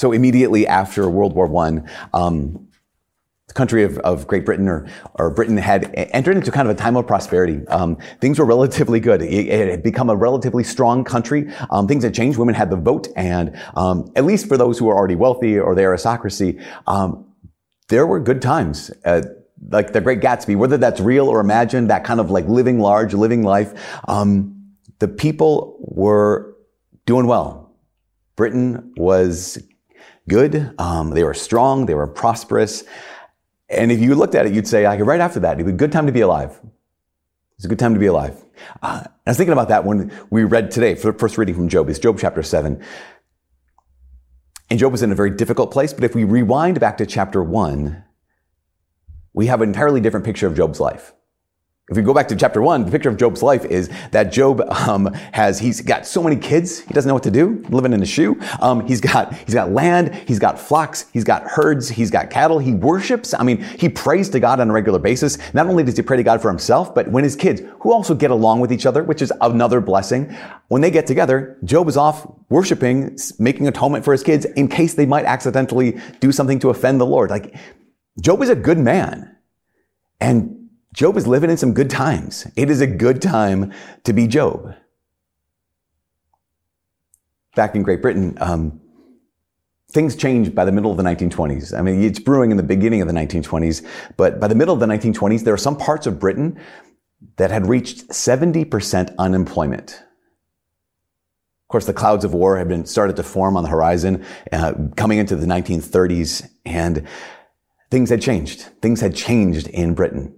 So immediately after World War One, um, the country of, of Great Britain or, or Britain had entered into kind of a time of prosperity. Um, things were relatively good. It, it, had become a relatively strong country. Um, things had changed. Women had the vote, and um, at least for those who were already wealthy or the aristocracy, um, there were good times. Uh, like the Great Gatsby, whether that's real or imagined, that kind of like living large, living life. Um, the people were doing well. Britain was good. Um, they were strong. They were prosperous. And if you looked at it, you'd say, like, right after that, it was a good time to be alive. It's a good time to be alive. Uh, I was thinking about that when we read today, for the first reading from Job, is Job chapter 7. And Job was in a very difficult place, but if we rewind back to chapter 1, we have an entirely different picture of Job's life. If we go back to chapter one, the picture of Job's life is that Job um, has he's got so many kids he doesn't know what to do, living in a shoe. Um, he's got he's got land, he's got flocks, he's got herds, he's got cattle. He worships. I mean, he prays to God on a regular basis. Not only does he pray to God for himself, but when his kids, who also get along with each other, which is another blessing, when they get together, Job is off worshiping, making atonement for his kids in case they might accidentally do something to offend the Lord. Like Job is a good man, and Job is living in some good times. It is a good time to be Job. Back in Great Britain, um, things changed by the middle of the 1920s. I mean, it's brewing in the beginning of the 1920s, but by the middle of the 1920s, there are some parts of Britain that had reached 70% unemployment. Of course, the clouds of war had been started to form on the horizon, uh, coming into the 1930s, and things had changed. Things had changed in Britain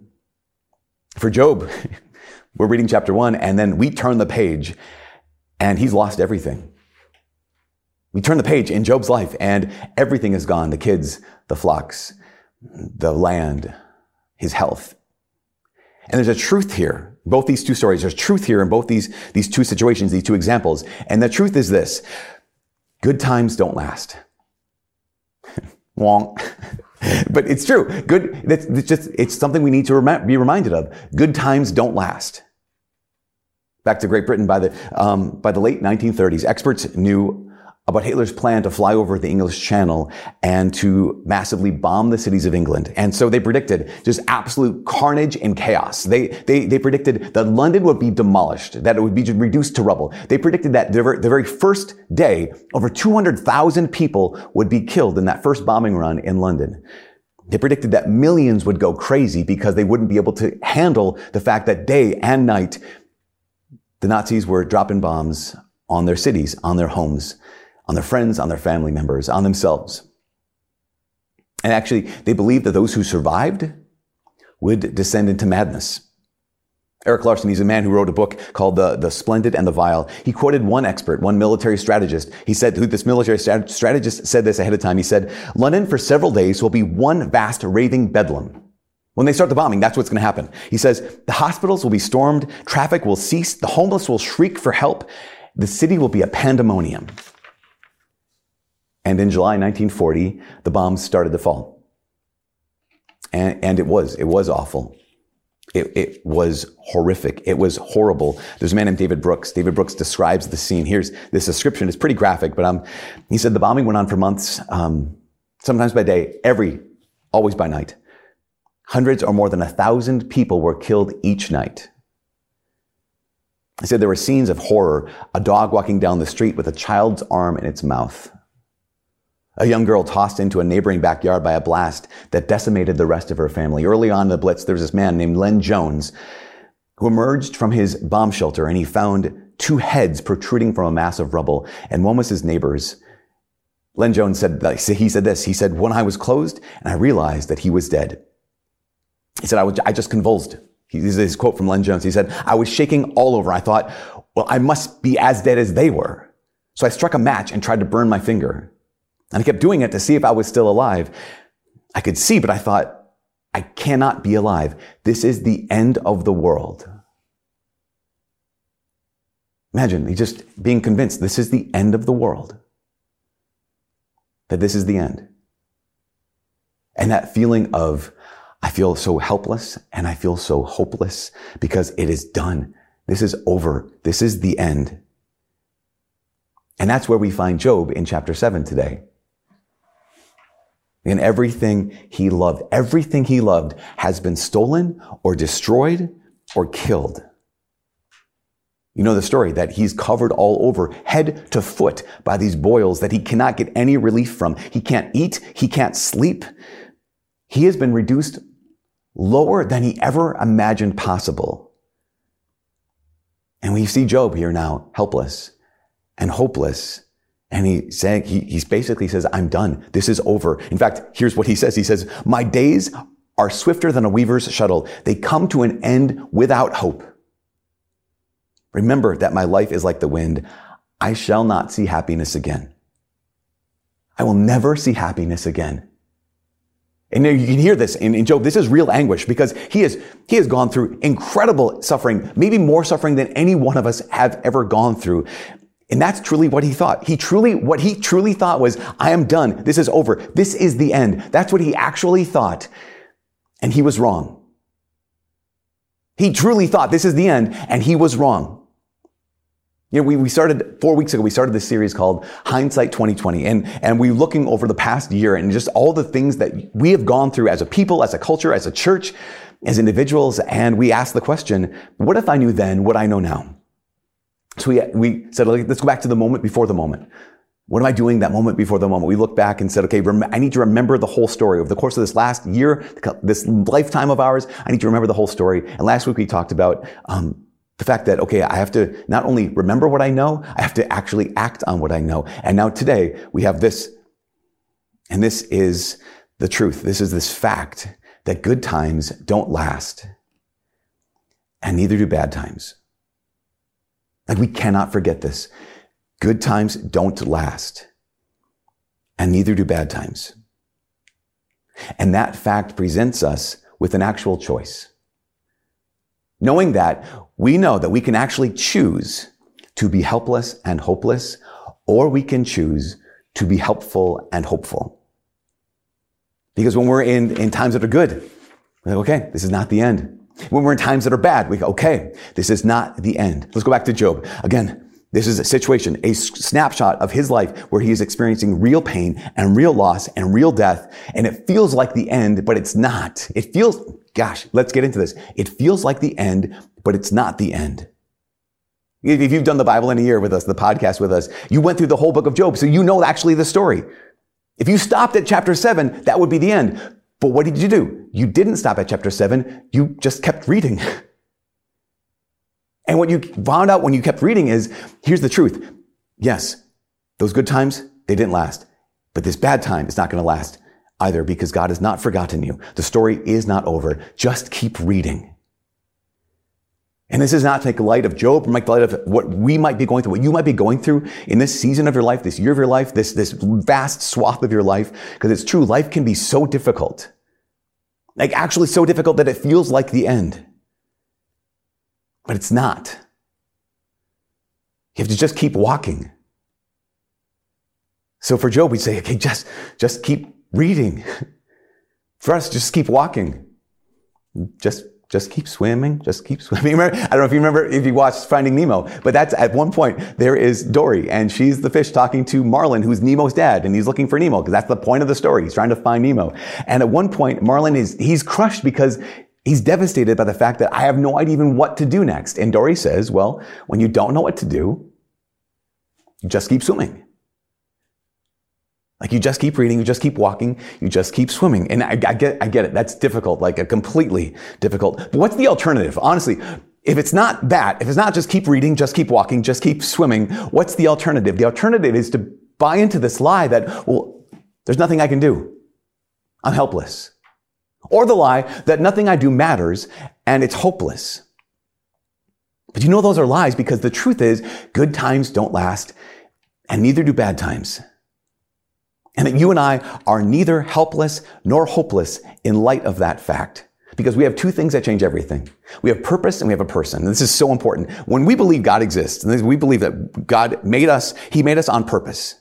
for Job, we're reading chapter one, and then we turn the page, and he's lost everything. We turn the page in Job's life, and everything is gone the kids, the flocks, the land, his health. And there's a truth here. Both these two stories, there's truth here in both these, these two situations, these two examples. And the truth is this good times don't last. Wonk. but it's true. Good. It's just, it's something we need to rem- be reminded of. Good times don't last. Back to Great Britain by the, um, by the late 1930s, experts knew about Hitler's plan to fly over the English Channel and to massively bomb the cities of England. And so they predicted just absolute carnage and chaos. They, they, they predicted that London would be demolished, that it would be reduced to rubble. They predicted that the, very first day, over 200,000 people would be killed in that first bombing run in London. They predicted that millions would go crazy because they wouldn't be able to handle the fact that day and night the Nazis were dropping bombs on their cities, on their homes on their friends, on their family members, on themselves. And actually, they believed that those who survived would descend into madness. Erik Larson, he's a man who wrote a book called the, the Splendid and the Vile. He quoted one expert, one military strategist. He said, this military strategist said this ahead of time. He said, London for several days will be one vast raving bedlam. When they start the bombing, that's what's going to happen. He says, the hospitals will be stormed, traffic will cease, the homeless will shriek for help, the city will be a pandemonium. And in July 1940, the bombs started to fall. And, and it was, it was awful. It, it, was horrific. It was horrible. There's a man named David Brooks. David Brooks describes the scene. Here's this description. It's pretty graphic, but um, he said the bombing went on for months, um, sometimes by day, every, always by night. Hundreds or more than a thousand people were killed each night. He said there were scenes of horror, a dog walking down the street with a child's arm in its mouth. A young girl tossed into a neighboring backyard by a blast that decimated the rest of her family. Early on in the Blitz, there was this man named Len Jones who emerged from his bomb shelter and he found two heads protruding from a mass of rubble, and one was his neighbor's. Len Jones said, he said this, he said, one eye was closed and I realized that he was dead. He said, I, was, I just convulsed. This is his quote from Len Jones. He said, I was shaking all over. I thought, well, I must be as dead as they were. So I struck a match and tried to burn my finger. And I kept doing it to see if I was still alive. I could see, but I thought, I cannot be alive. This is the end of the world. Imagine he just being convinced this is the end of the world. That this is the end. And that feeling of, I feel so helpless and I feel so hopeless because it is done. This is over. This is the end. And that's where we find Job in chapter 7 today. And everything he loved, everything he loved has been stolen or destroyed or killed. You know the story that he's covered all over, head to foot, by these boils that he cannot get any relief from. He can't eat. He can't sleep. He has been reduced lower than he ever imagined possible. And we see Job here now, helpless and hopeless. And he saying, he, he's basically says, I'm done. This is over. In fact, here's what he says. He says, my days are swifter than a weaver's shuttle. They come to an end without hope. Remember that my life is like the wind. I shall not see happiness again. I will never see happiness again. And you can hear this in, in, Job. This is real anguish because he has, he has gone through incredible suffering, maybe more suffering than any one of us have ever gone through. And that's truly what he thought. He truly, what he truly thought was, I am done. This is over. This is the end. That's what he actually thought. And he was wrong. He truly thought this is the end and he was wrong. You know, we, we started four weeks ago, we started this series called Hindsight 2020. And, and we're looking over the past year and just all the things that we have gone through as a people, as a culture, as a church, as individuals. And we asked the question, what if I knew then what I know now? So we, we said, let's go back to the moment before the moment. What am I doing that moment before the moment? We looked back and said, okay, rem- I need to remember the whole story. Over the course of this last year, this lifetime of ours, I need to remember the whole story. And last week we talked about um, the fact that, okay, I have to not only remember what I know, I have to actually act on what I know. And now today we have this, and this is the truth. This is this fact that good times don't last, and neither do bad times. Like we cannot forget this. Good times don't last, and neither do bad times. And that fact presents us with an actual choice. Knowing that, we know that we can actually choose to be helpless and hopeless, or we can choose to be helpful and hopeful. Because when we're in, in times that are good, we're like, okay, this is not the end. When we're in times that are bad, we go, okay, this is not the end. Let's go back to Job. Again, this is a situation, a snapshot of his life where he is experiencing real pain and real loss and real death. And it feels like the end, but it's not. It feels, gosh, let's get into this. It feels like the end, but it's not the end. If you've done the Bible in a year with us, the podcast with us, you went through the whole book of Job, so you know actually the story. If you stopped at chapter seven, that would be the end. But what did you do? You didn't stop at chapter seven. You just kept reading. and what you found out when you kept reading is, here's the truth. Yes, those good times, they didn't last. But this bad time is not going to last either because God has not forgotten you. The story is not over. Just keep reading. And this is not to make light of Job or make light of what we might be going through, what you might be going through in this season of your life, this year of your life, this, this vast swath of your life. Because it's true, life can be so difficult. Like actually so difficult that it feels like the end. But it's not. You have to just keep walking. So for Job, we'd say, okay, just, just keep reading. For us, just keep walking. Just, just keep swimming. Just keep swimming. Remember, I don't know if you remember if you watched Finding Nemo, but that's at one point there is Dory and she's the fish talking to Marlin, who's Nemo's dad, and he's looking for Nemo because that's the point of the story. He's trying to find Nemo. And at one point, Marlin is he's crushed because he's devastated by the fact that I have no idea even what to do next. And Dory says, "Well, when you don't know what to do, just keep swimming." Like you just keep reading, you just keep walking, you just keep swimming. And I, I get, I get it. That's difficult, like a completely difficult. But what's the alternative? Honestly, if it's not that, if it's not just keep reading, just keep walking, just keep swimming, what's the alternative? The alternative is to buy into this lie that, well, there's nothing I can do. I'm helpless. Or the lie that nothing I do matters and it's hopeless. But you know those are lies because the truth is good times don't last and neither do bad times. And that you and I are neither helpless nor hopeless in light of that fact. Because we have two things that change everything. We have purpose and we have a person. And this is so important. When we believe God exists, and we believe that God made us, He made us on purpose.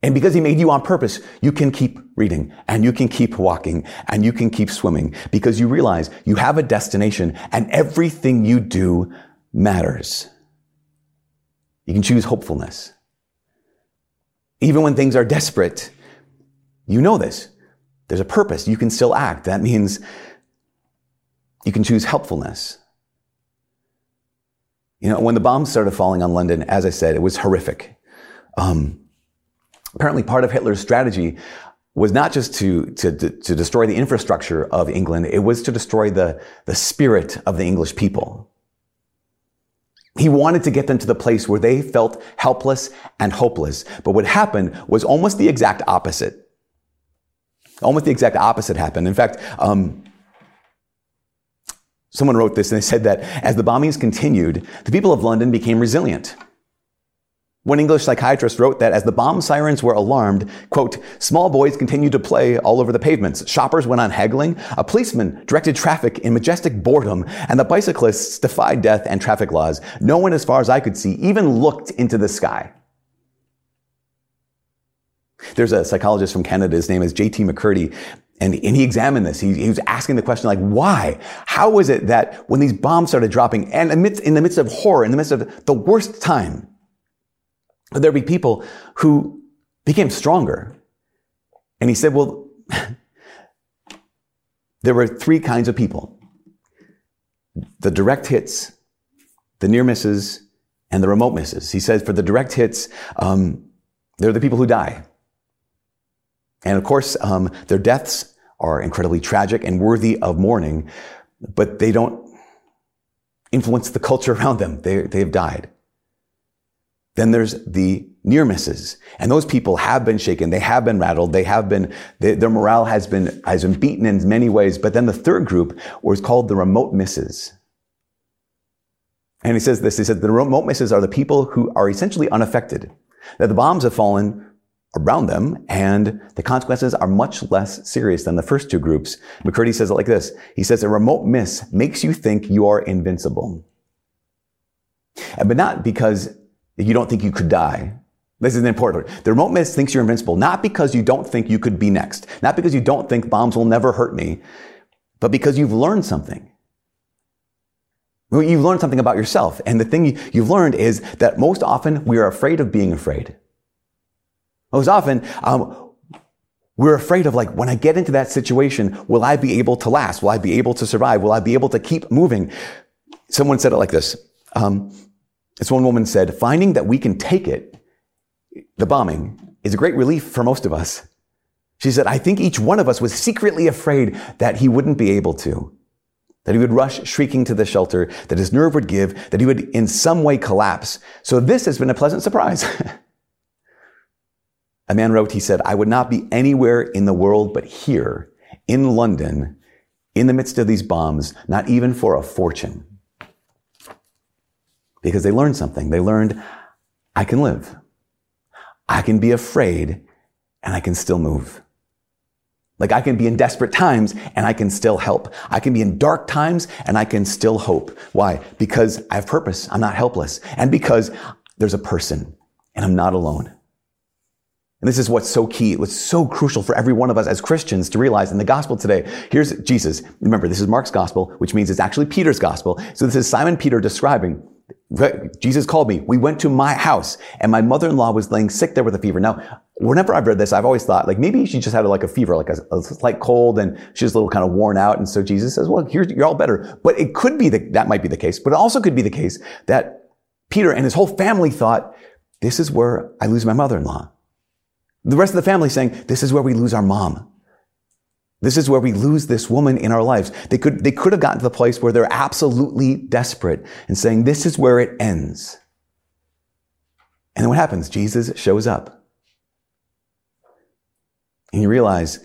And because He made you on purpose, you can keep reading and you can keep walking and you can keep swimming because you realize you have a destination and everything you do matters. You can choose hopefulness even when things are desperate, You know this. There's a purpose. You can still act. That means you can choose helpfulness. You know, when the bombs started falling on London, as I said, it was horrific. Um, apparently, part of Hitler's strategy was not just to, to, to destroy the infrastructure of England, it was to destroy the, the spirit of the English people. He wanted to get them to the place where they felt helpless and hopeless. But what happened was almost the exact opposite. Almost the exact opposite happened. In fact, um, someone wrote this and they said that as the bombings continued, the people of London became resilient. One English psychiatrist wrote that as the bomb sirens were alarmed, quote, small boys continued to play all over the pavements. Shoppers went on haggling. A policeman directed traffic in majestic boredom, and the bicyclists defied death and traffic laws. No one, as far as I could see, even looked into the sky. There's a psychologist from Canada. His name is J.T. MacCurdy. And, and he examined this. He, he, was asking the question, like, why? How was it that when these bombs started dropping and amidst, in the midst of horror, in the midst of the worst time, there'd be people who became stronger. And he said, well, there were three kinds of people. The direct hits, the near misses, and the remote misses. He says for the direct hits, um, they're the people who die. And of course, um, their deaths are incredibly tragic and worthy of mourning, but they don't influence the culture around them. They, they've died. Then there's the near misses. And those people have been shaken. They have been rattled. They have been, they, their morale has been, has been beaten in many ways. But then the third group was called the remote misses. And he says this, he says the remote misses are the people who are essentially unaffected. That the bombs have fallen around them and the consequences are much less serious than the first two groups. MacCurdy says it like this. He says a remote miss makes you think you are invincible. But not because you don't think you could die. This is important. The remote miss thinks you're invincible, not because you don't think you could be next, not because you don't think bombs will never hurt me, but because you've learned something. You've learned something about yourself. And the thing you've learned is that most often we are afraid of being afraid. Most often, um, we're afraid of like, when I get into that situation, will I be able to last? Will I be able to survive? Will I be able to keep moving? Someone said it like this. Um, this one woman said, finding that we can take it, the bombing, is a great relief for most of us. She said, I think each one of us was secretly afraid that he wouldn't be able to. That he would rush shrieking to the shelter, that his nerve would give, that he would in some way collapse. So this has been a pleasant surprise. a man wrote, he said, I would not be anywhere in the world but here, in London, in the midst of these bombs, not even for a fortune because they learned something. They learned, I can live. I can be afraid and I can still move. Like I can be in desperate times and I can still help. I can be in dark times and I can still hope. Why? Because I have purpose. I'm not helpless. And because there's a person and I'm not alone. And this is what's so key, what's so crucial for every one of us as Christians to realize in the gospel today. Here's Jesus. Remember, this is Mark's gospel, which means it's actually Peter's gospel. So this is Simon Peter describing Jesus called me. We went to my house and my mother-in-law was laying sick there with a fever. Now, whenever I've read this, I've always thought like maybe she just had like a fever, like a, a slight cold and she's a little kind of worn out. And so Jesus says, well, you're all better. But it could be that that might be the case, but it also could be the case that Peter and his whole family thought, this is where I lose my mother-in-law. The rest of the family saying, this is where we lose our mom. This is where we lose this woman in our lives. They could, they could have gotten to the place where they're absolutely desperate and saying, this is where it ends. And then what happens? Jesus shows up. And you realize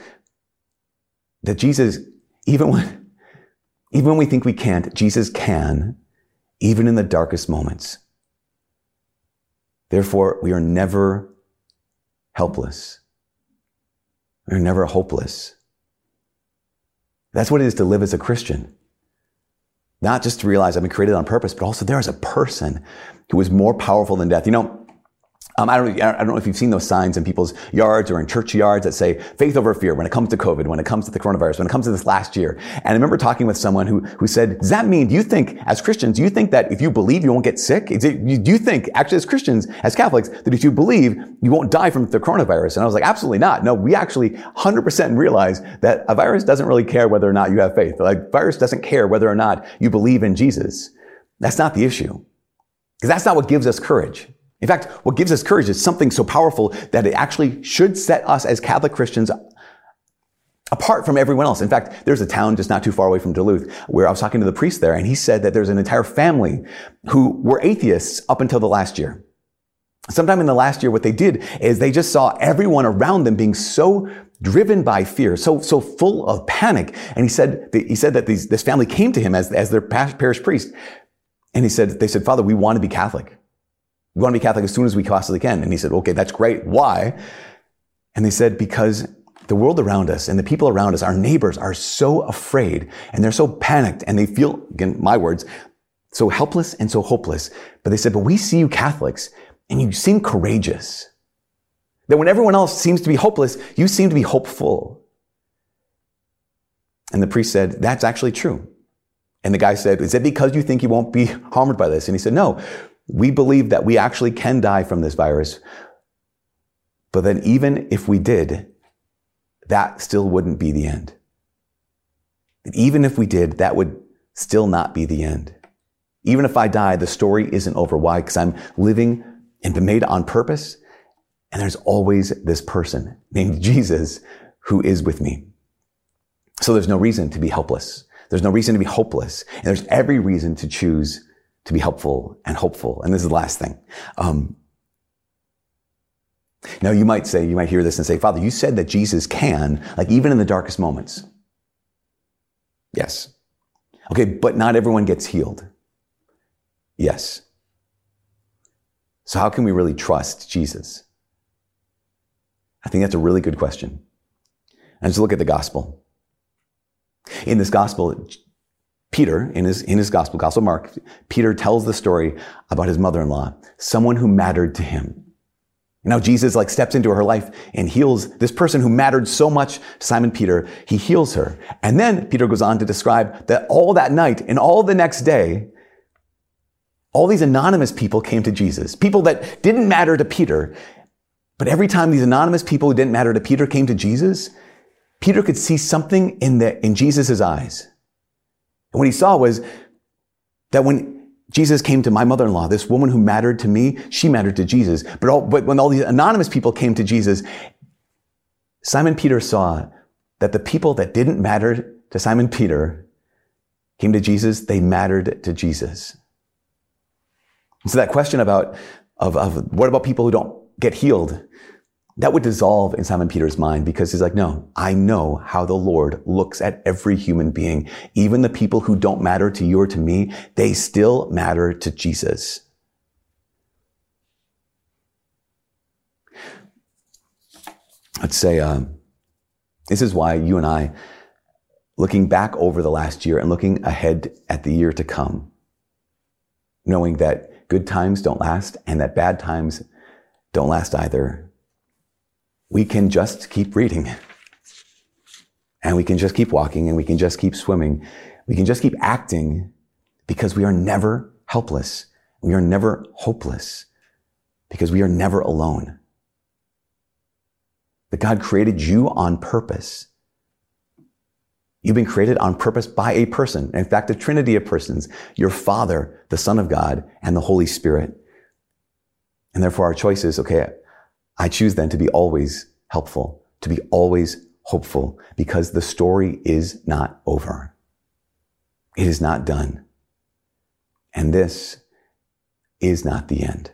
that Jesus, even when, even when we think we can't, Jesus can, even in the darkest moments. Therefore, we are never helpless. We are never hopeless. That's what it is to live as a Christian. Not just to realize I've been created on purpose, but also there is a person who is more powerful than death. You know, Um, I, don't, I don't know if you've seen those signs in people's yards or in church yards that say faith over fear when it comes to COVID, when it comes to the coronavirus, when it comes to this last year. And I remember talking with someone who, who said, does that mean, do you think, as Christians, do you think that if you believe you won't get sick? It, do you think, actually as Christians, as Catholics, that if you believe you won't die from the coronavirus? And I was like, absolutely not. No, we actually 100% realize that a virus doesn't really care whether or not you have faith. Like, virus doesn't care whether or not you believe in Jesus. That's not the issue. Because that's not what gives us courage. In fact, what gives us courage is something so powerful that it actually should set us as Catholic Christians apart from everyone else. In fact, there's a town just not too far away from Duluth where I was talking to the priest there and he said that there's an entire family who were atheists up until the last year. Sometime in the last year, what they did is they just saw everyone around them being so driven by fear, so, so full of panic. And he said, he said that these, this family came to him as, as their parish priest. And he said, they said, Father, we want to be Catholic. We want to be Catholic as soon as we possibly can. And he said, okay, that's great. Why? And they said, because the world around us and the people around us, our neighbors are so afraid and they're so panicked and they feel, again, my words, so helpless and so hopeless. But they said, but we see you Catholics and you seem courageous. That when everyone else seems to be hopeless, you seem to be hopeful. And the priest said, that's actually true. And the guy said, is it because you think you won't be harmed by this? And he said, no, we believe that we actually can die from this virus. But then even if we did, that still wouldn't be the end. Even if we did, that would still not be the end. Even if I die, the story isn't over. Why? Because I'm living and been made on purpose. And there's always this person named Jesus who is with me. So there's no reason to be helpless. There's no reason to be hopeless. And there's every reason to choose to be helpful and hopeful. And this is the last thing. Um, now you might say, you might hear this and say, Father, you said that Jesus can, like even in the darkest moments. Yes. Okay, but not everyone gets healed. Yes. So how can we really trust Jesus? I think that's a really good question. And just look at the gospel. In this gospel, Peter, in his, in his gospel, Gospel Mark, Peter tells the story about his mother-in-law, someone who mattered to him. Now Jesus like steps into her life and heals this person who mattered so much to Simon Peter. He heals her. And then Peter goes on to describe that all that night and all the next day, all these anonymous people came to Jesus. People that didn't matter to Peter. But every time these anonymous people who didn't matter to Peter came to Jesus, Peter could see something in the, in Jesus' eyes. And what he saw was that when Jesus came to my mother-in-law, this woman who mattered to me, she mattered to Jesus. But, all, but when all these anonymous people came to Jesus, Simon Peter saw that the people that didn't matter to Simon Peter came to Jesus, they mattered to Jesus. so that question about, of, of what about people who don't get healed? That would dissolve in Simon Peter's mind because he's like, no, I know how the Lord looks at every human being. Even the people who don't matter to you or to me, they still matter to Jesus. Let's say, um, this is why you and I, looking back over the last year and looking ahead at the year to come, knowing that good times don't last and that bad times don't last either, we can just keep reading. And we can just keep walking and we can just keep swimming. We can just keep acting because we are never helpless. We are never hopeless because we are never alone. That God created you on purpose. You've been created on purpose by a person. In fact, a trinity of persons, your Father, the Son of God, and the Holy Spirit. And therefore our choice is, okay, I choose then to be always helpful, to be always hopeful, because the story is not over. It is not done. And this is not the end.